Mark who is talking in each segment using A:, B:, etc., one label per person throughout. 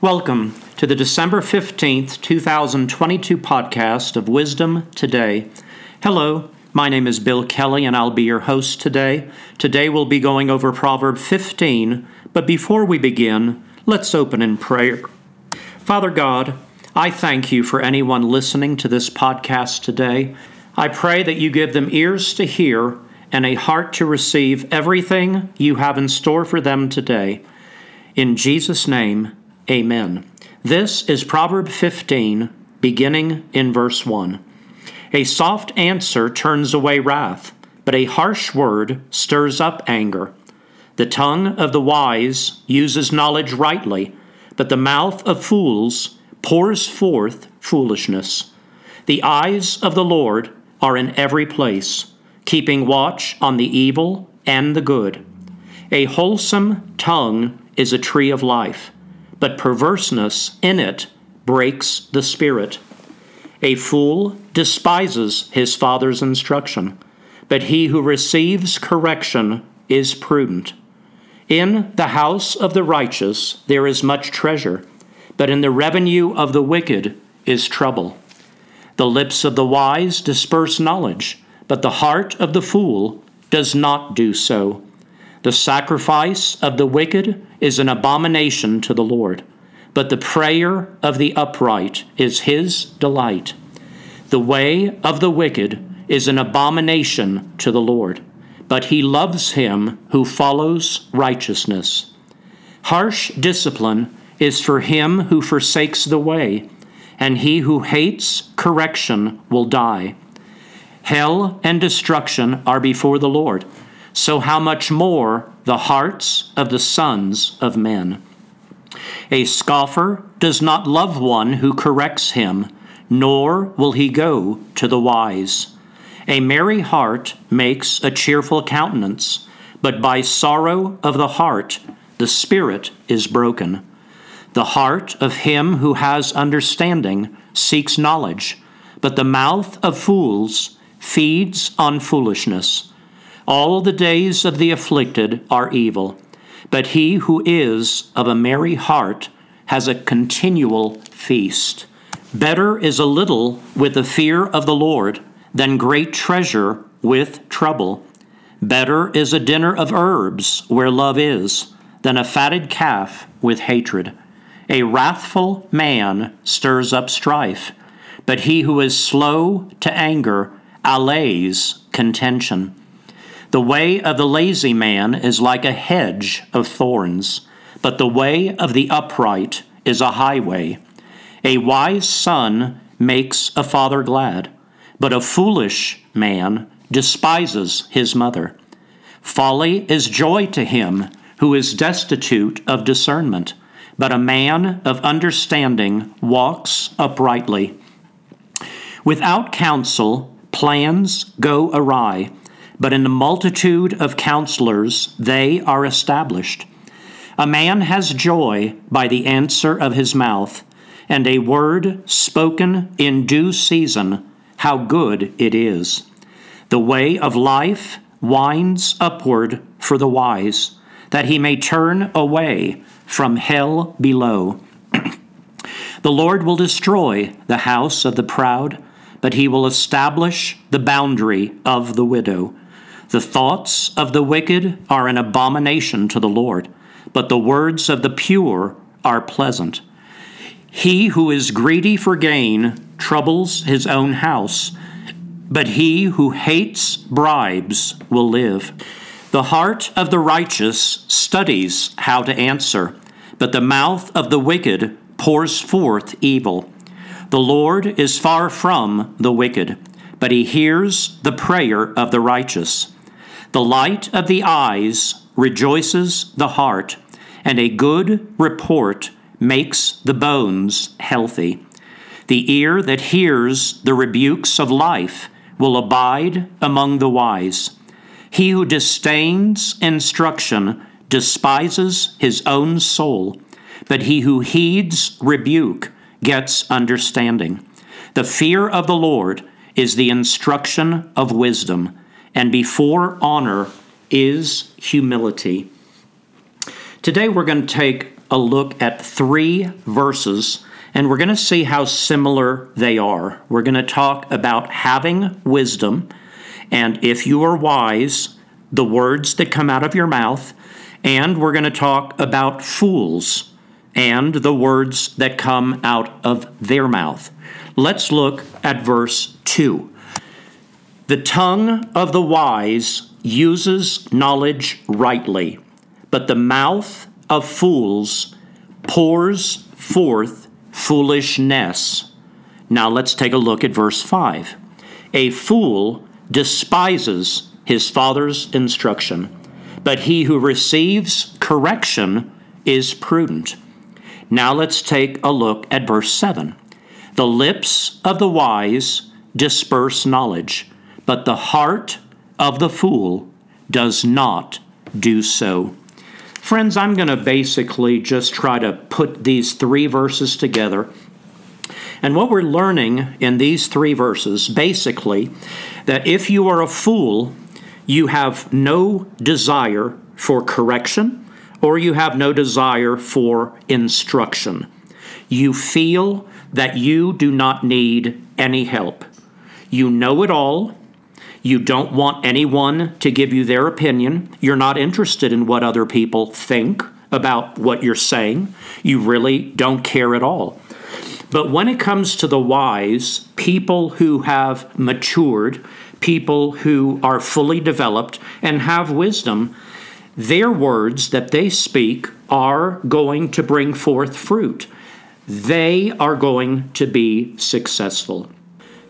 A: Welcome to the December 15th, 2022 podcast of Wisdom Today. Hello, my name is Bill Kelley and I'll be your host today. Today we'll be going over Proverb 15, but before we begin, let's open in prayer. Father God, I thank you for anyone listening to this podcast today. I pray that you give them ears to hear and a heart to receive everything you have in store for them today. In Jesus' name, amen. This is Proverb 15, beginning in verse 1. A soft answer turns away wrath, but a harsh word stirs up anger. The tongue of the wise uses knowledge rightly, but the mouth of fools pours forth foolishness. The eyes of the Lord are in every place, keeping watch on the evil and the good. A wholesome tongue is a tree of life, but perverseness in it breaks the spirit. A fool despises his father's instruction, but he who receives correction is prudent. In the house of the righteous there is much treasure, but in the revenue of the wicked is trouble. The lips of the wise disperse knowledge, but the heart of the fool does not do so. The sacrifice of the wicked is an abomination to the Lord but the prayer of the upright is his delight. The way of the wicked is an abomination to the Lord, but he loves him who follows righteousness. Harsh discipline is for him who forsakes the way, and he who hates correction will die. Hell and destruction are before the Lord, so how much more the hearts of the sons of men? A scoffer does not love one who corrects him, nor will he go to the wise. A merry heart makes a cheerful countenance, but by sorrow of the heart the spirit is broken. The heart of him who has understanding seeks knowledge, but the mouth of fools feeds on foolishness. All the days of the afflicted are evil but he who is of a merry heart has a continual feast. Better is a little with the fear of the Lord than great treasure with trouble. Better is a dinner of herbs where love is than a fatted calf with hatred. A wrathful man stirs up strife, but he who is slow to anger allays contention. The way of the lazy man is like a hedge of thorns, but the way of the upright is a highway. A wise son makes a father glad, but a foolish man despises his mother. Folly is joy to him who is destitute of discernment, but a man of understanding walks uprightly. Without counsel, plans go awry but in the multitude of counselors they are established. A man has joy by the answer of his mouth, and a word spoken in due season, how good it is. The way of life winds upward for the wise, that he may turn away from hell below. the Lord will destroy the house of the proud, but he will establish the boundary of the widow. The thoughts of the wicked are an abomination to the Lord, but the words of the pure are pleasant. He who is greedy for gain troubles his own house, but he who hates bribes will live. The heart of the righteous studies how to answer, but the mouth of the wicked pours forth evil. The Lord is far from the wicked, but he hears the prayer of the righteous. The light of the eyes rejoices the heart, and a good report makes the bones healthy. The ear that hears the rebukes of life will abide among the wise. He who disdains instruction despises his own soul, but he who heeds rebuke gets understanding. The fear of the Lord is the instruction of wisdom and before honor is humility. Today we're going to take a look at three verses, and we're going to see how similar they are. We're going to talk about having wisdom, and if you are wise, the words that come out of your mouth, and we're going to talk about fools and the words that come out of their mouth. Let's look at verse 2. The tongue of the wise uses knowledge rightly, but the mouth of fools pours forth foolishness. Now let's take a look at verse 5. A fool despises his father's instruction, but he who receives correction is prudent. Now let's take a look at verse 7. The lips of the wise disperse knowledge, but the heart of the fool does not do so. Friends, I'm going to basically just try to put these three verses together. And what we're learning in these three verses, basically, that if you are a fool, you have no desire for correction or you have no desire for instruction. You feel that you do not need any help. You know it all. You don't want anyone to give you their opinion. You're not interested in what other people think about what you're saying. You really don't care at all. But when it comes to the wise, people who have matured, people who are fully developed and have wisdom, their words that they speak are going to bring forth fruit. They are going to be successful.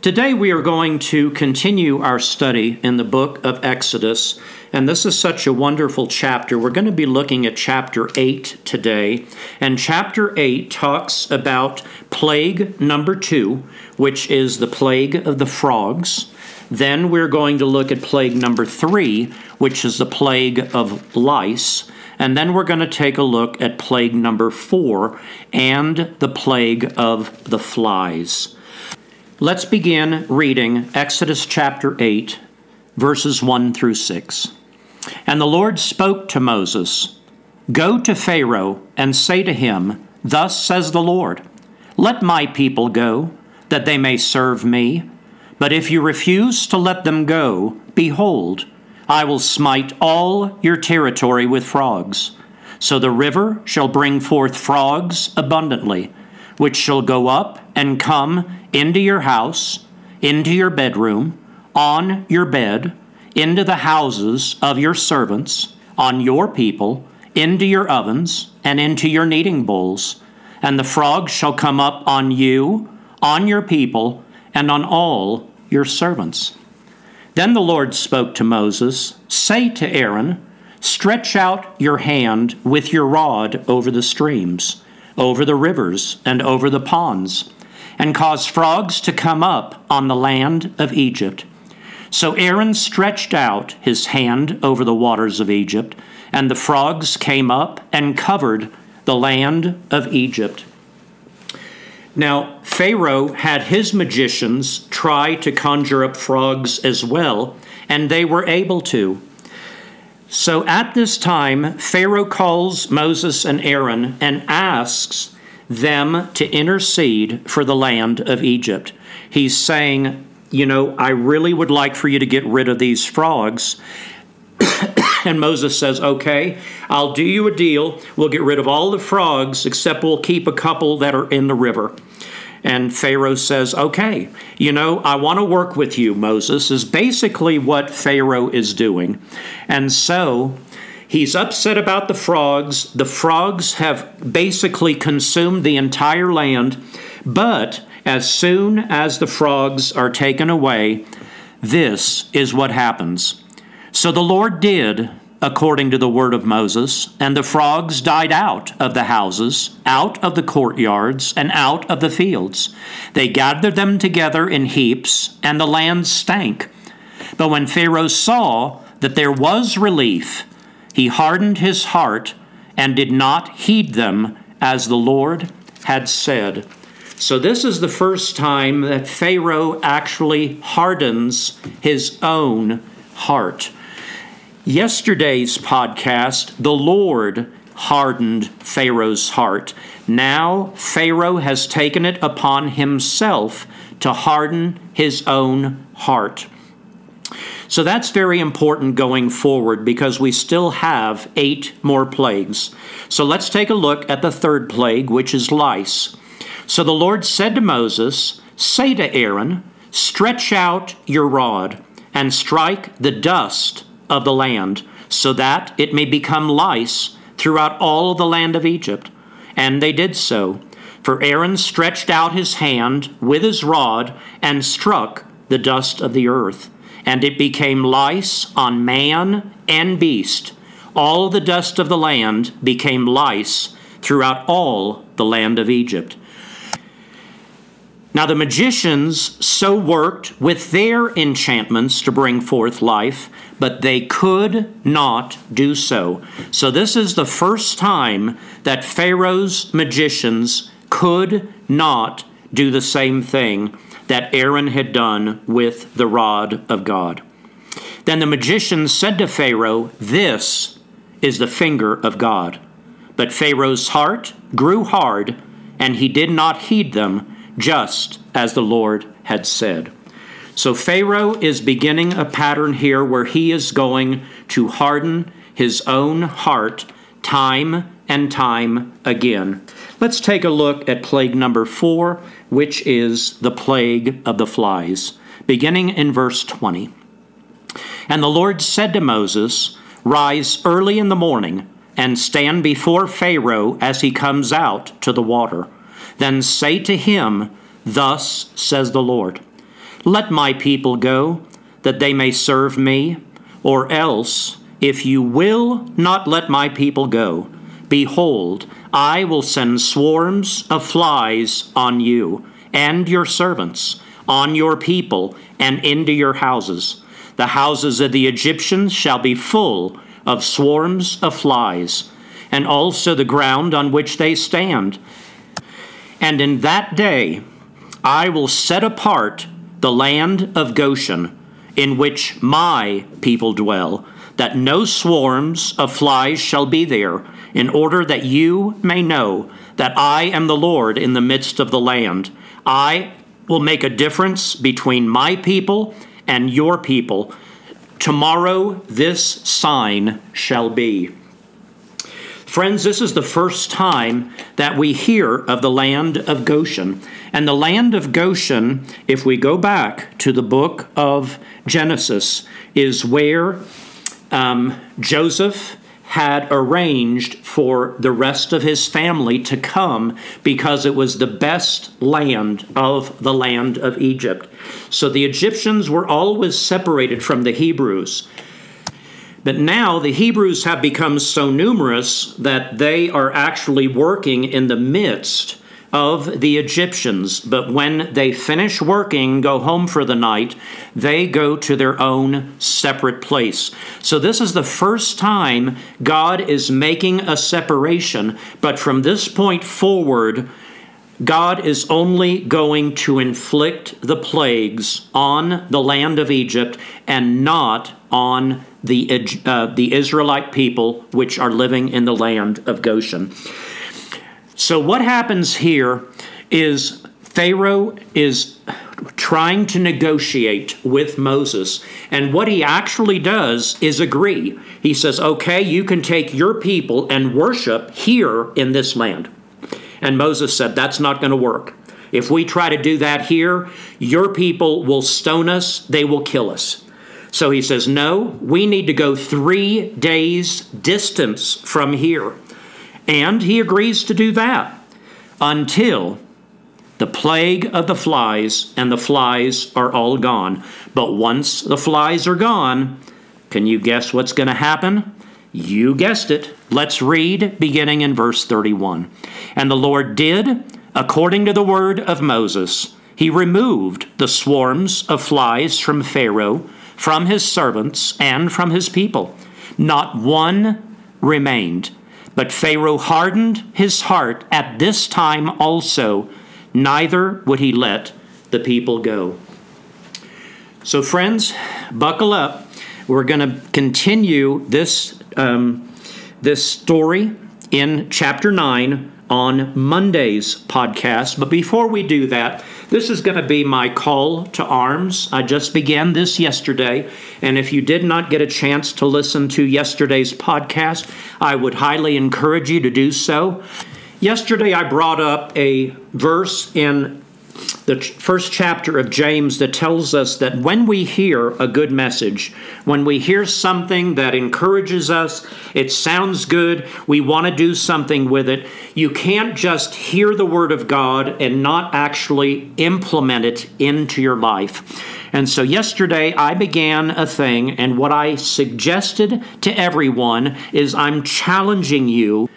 A: Today, we are going to continue our study in the book of Exodus, and this is such a wonderful chapter. We're going to be looking at chapter 8 today, and chapter 8 talks about plague number 2, which is the plague of the frogs. Then we're going to look at plague number 3, which is the plague of lice. And then we're going to take a look at plague number 4 and the plague of the flies. Let's begin reading Exodus chapter 8, verses 1 through 6. And the Lord spoke to Moses Go to Pharaoh and say to him, Thus says the Lord, Let my people go, that they may serve me. But if you refuse to let them go, behold, I will smite all your territory with frogs. So the river shall bring forth frogs abundantly which shall go up and come into your house, into your bedroom, on your bed, into the houses of your servants, on your people, into your ovens, and into your kneading bowls. And the frogs shall come up on you, on your people, and on all your servants. Then the Lord spoke to Moses Say to Aaron, Stretch out your hand with your rod over the streams over the rivers and over the ponds, and caused frogs to come up on the land of Egypt. So Aaron stretched out his hand over the waters of Egypt, and the frogs came up and covered the land of Egypt. Now, Pharaoh had his magicians try to conjure up frogs as well, and they were able to. So at this time, Pharaoh calls Moses and Aaron and asks them to intercede for the land of Egypt. He's saying, You know, I really would like for you to get rid of these frogs. and Moses says, Okay, I'll do you a deal. We'll get rid of all the frogs, except we'll keep a couple that are in the river. And Pharaoh says, Okay, you know, I want to work with you, Moses, is basically what Pharaoh is doing. And so he's upset about the frogs. The frogs have basically consumed the entire land. But as soon as the frogs are taken away, this is what happens. So the Lord did according to the word of Moses, and the frogs died out of the houses, out of the courtyards, and out of the fields. They gathered them together in heaps, and the land stank. But when Pharaoh saw that there was relief, he hardened his heart and did not heed them as the Lord had said. So, this is the first time that Pharaoh actually hardens his own heart. Yesterday's podcast, the Lord hardened Pharaoh's heart. Now Pharaoh has taken it upon himself to harden his own heart. So that's very important going forward because we still have eight more plagues. So let's take a look at the third plague, which is lice. So the Lord said to Moses, Say to Aaron, Stretch out your rod and strike the dust of the land, so that it may become lice throughout all the land of Egypt. And they did so. For Aaron stretched out his hand with his rod and struck the dust of the earth and it became lice on man and beast. All the dust of the land became lice throughout all the land of Egypt. Now the magicians so worked with their enchantments to bring forth life, but they could not do so. So this is the first time that Pharaoh's magicians could not do the same thing that Aaron had done with the rod of God. Then the magicians said to Pharaoh, This is the finger of God. But Pharaoh's heart grew hard, and he did not heed them, just as the Lord had said. So Pharaoh is beginning a pattern here where he is going to harden his own heart time and time again. Let's take a look at plague number four, which is the plague of the flies, beginning in verse 20. And the Lord said to Moses, Rise early in the morning and stand before Pharaoh as he comes out to the water. Then say to him, Thus says the Lord, Let my people go, that they may serve me, or else, if you will not let my people go, behold, I will send swarms of flies on you and your servants, on your people, and into your houses. The houses of the Egyptians shall be full of swarms of flies, and also the ground on which they stand. And in that day I will set apart the land of Goshen, in which my people dwell, that no swarms of flies shall be there in order that you may know that I am the Lord in the midst of the land. I will make a difference between my people and your people. Tomorrow this sign shall be. Friends, this is the first time that we hear of the land of Goshen. And the land of Goshen, if we go back to the book of Genesis, is where um, Joseph had arranged for the rest of his family to come because it was the best land of the land of Egypt. So the Egyptians were always separated from the Hebrews. But now the Hebrews have become so numerous that they are actually working in the midst of the Egyptians, but when they finish working, go home for the night, they go to their own separate place. So, this is the first time God is making a separation, but from this point forward, God is only going to inflict the plagues on the land of Egypt and not on the, uh, the Israelite people which are living in the land of Goshen. So, what happens here is Pharaoh is trying to negotiate with Moses. And what he actually does is agree. He says, okay, you can take your people and worship here in this land. And Moses said, that's not going to work. If we try to do that here, your people will stone us, they will kill us. So he says, no, we need to go three days' distance from here. And he agrees to do that until the plague of the flies and the flies are all gone. But once the flies are gone, can you guess what's going to happen? You guessed it. Let's read beginning in verse 31. And the Lord did according to the word of Moses. He removed the swarms of flies from Pharaoh, from his servants, and from his people. Not one remained. But Pharaoh hardened his heart at this time also, neither would he let the people go. So, friends, buckle up. We're going to continue this, um, this story in chapter 9 on Monday's podcast. But before we do that, this is going to be my call to arms. I just began this yesterday, and if you did not get a chance to listen to yesterday's podcast, I would highly encourage you to do so. Yesterday, I brought up a verse in the first chapter of James that tells us that when we hear a good message, when we hear something that encourages us, it sounds good, we want to do something with it, you can't just hear the Word of God and not actually implement it into your life. And so yesterday I began a thing, and what I suggested to everyone is I'm challenging you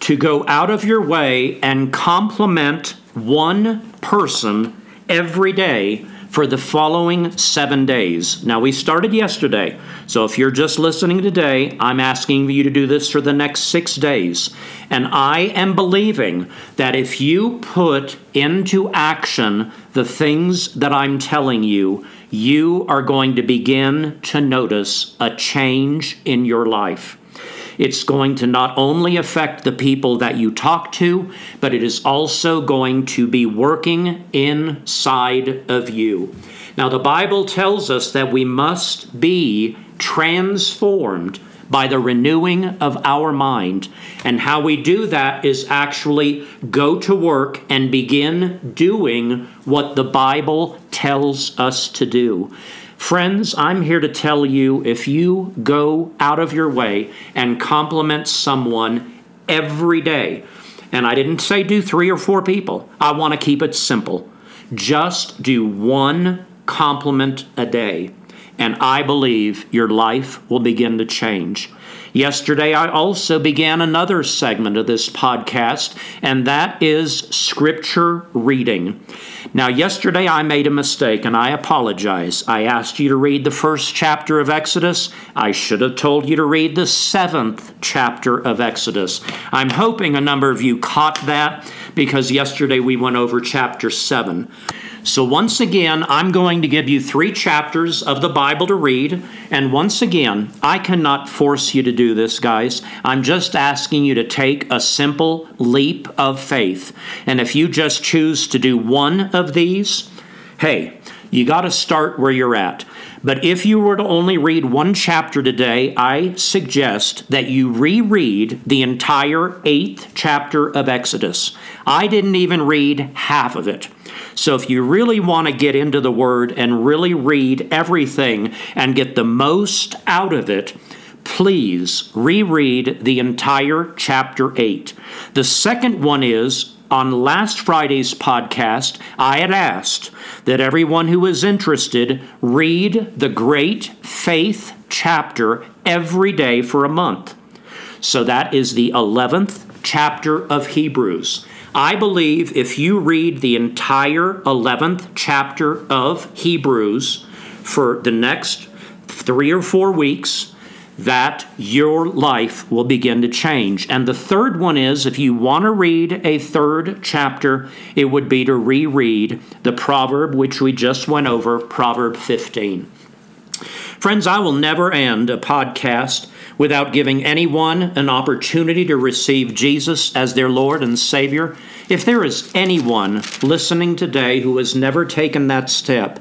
A: to go out of your way and compliment one person every day for the following seven days. Now, we started yesterday, so if you're just listening today, I'm asking you to do this for the next six days. And I am believing that if you put into action the things that I'm telling you, you are going to begin to notice a change in your life. It's going to not only affect the people that you talk to, but it is also going to be working inside of you. Now, the Bible tells us that we must be transformed by the renewing of our mind. And how we do that is actually go to work and begin doing what the Bible tells us to do. Friends, I'm here to tell you if you go out of your way and compliment someone every day, and I didn't say do three or four people, I want to keep it simple. Just do one compliment a day, and I believe your life will begin to change. Yesterday, I also began another segment of this podcast, and that is scripture reading. Now, yesterday I made a mistake and I apologize. I asked you to read the first chapter of Exodus. I should have told you to read the seventh chapter of Exodus. I'm hoping a number of you caught that because yesterday we went over chapter 7. So, once again, I'm going to give you three chapters of the Bible to read. And once again, I cannot force you to do this, guys. I'm just asking you to take a simple leap of faith. And if you just choose to do one of these, hey, you got to start where you're at. But if you were to only read one chapter today, I suggest that you reread the entire eighth chapter of Exodus. I didn't even read half of it. So if you really want to get into the Word and really read everything and get the most out of it, please reread the entire chapter 8. The second one is on last Friday's podcast, I had asked that everyone who is interested read the Great Faith chapter every day for a month. So that is the 11th chapter of Hebrews. I believe if you read the entire 11th chapter of Hebrews for the next three or four weeks, that your life will begin to change. And the third one is if you want to read a third chapter, it would be to reread the proverb which we just went over, Proverb 15. Friends, I will never end a podcast without giving anyone an opportunity to receive Jesus as their Lord and Savior. If there is anyone listening today who has never taken that step,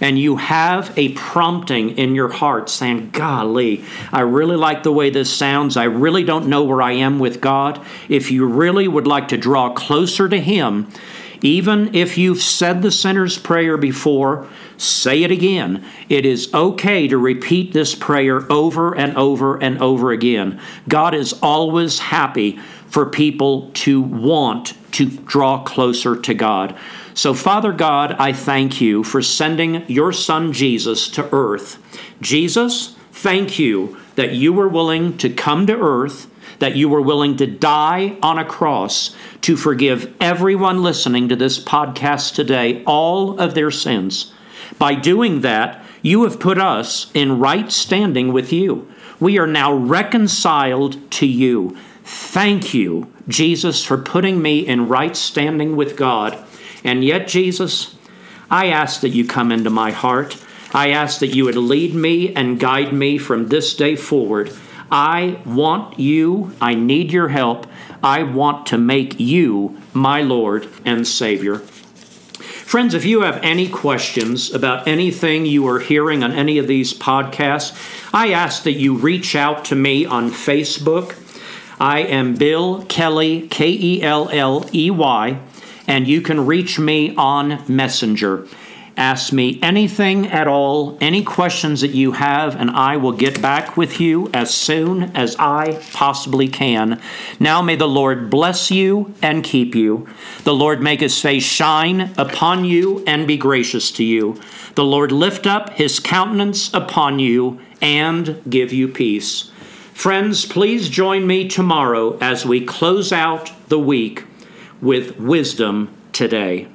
A: and you have a prompting in your heart saying, Golly, I really like the way this sounds. I really don't know where I am with God. If you really would like to draw closer to Him, even if you've said the sinner's prayer before, say it again. It is okay to repeat this prayer over and over and over again. God is always happy for people to want to draw closer to God. So, Father God, I thank you for sending your Son Jesus to earth. Jesus, thank you that you were willing to come to earth, that you were willing to die on a cross to forgive everyone listening to this podcast today all of their sins. By doing that, you have put us in right standing with you. We are now reconciled to you. Thank you, Jesus, for putting me in right standing with God. And yet, Jesus, I ask that you come into my heart. I ask that you would lead me and guide me from this day forward. I want you. I need your help. I want to make you my Lord and Savior. Friends, if you have any questions about anything you are hearing on any of these podcasts, I ask that you reach out to me on Facebook. I am Bill Kelley, K E L L E Y, and you can reach me on Messenger. Ask me anything at all, any questions that you have, and I will get back with you as soon as I possibly can. Now may the Lord bless you and keep you. The Lord make his face shine upon you and be gracious to you. The Lord lift up his countenance upon you and give you peace. Friends, please join me tomorrow as we close out the week with wisdom today.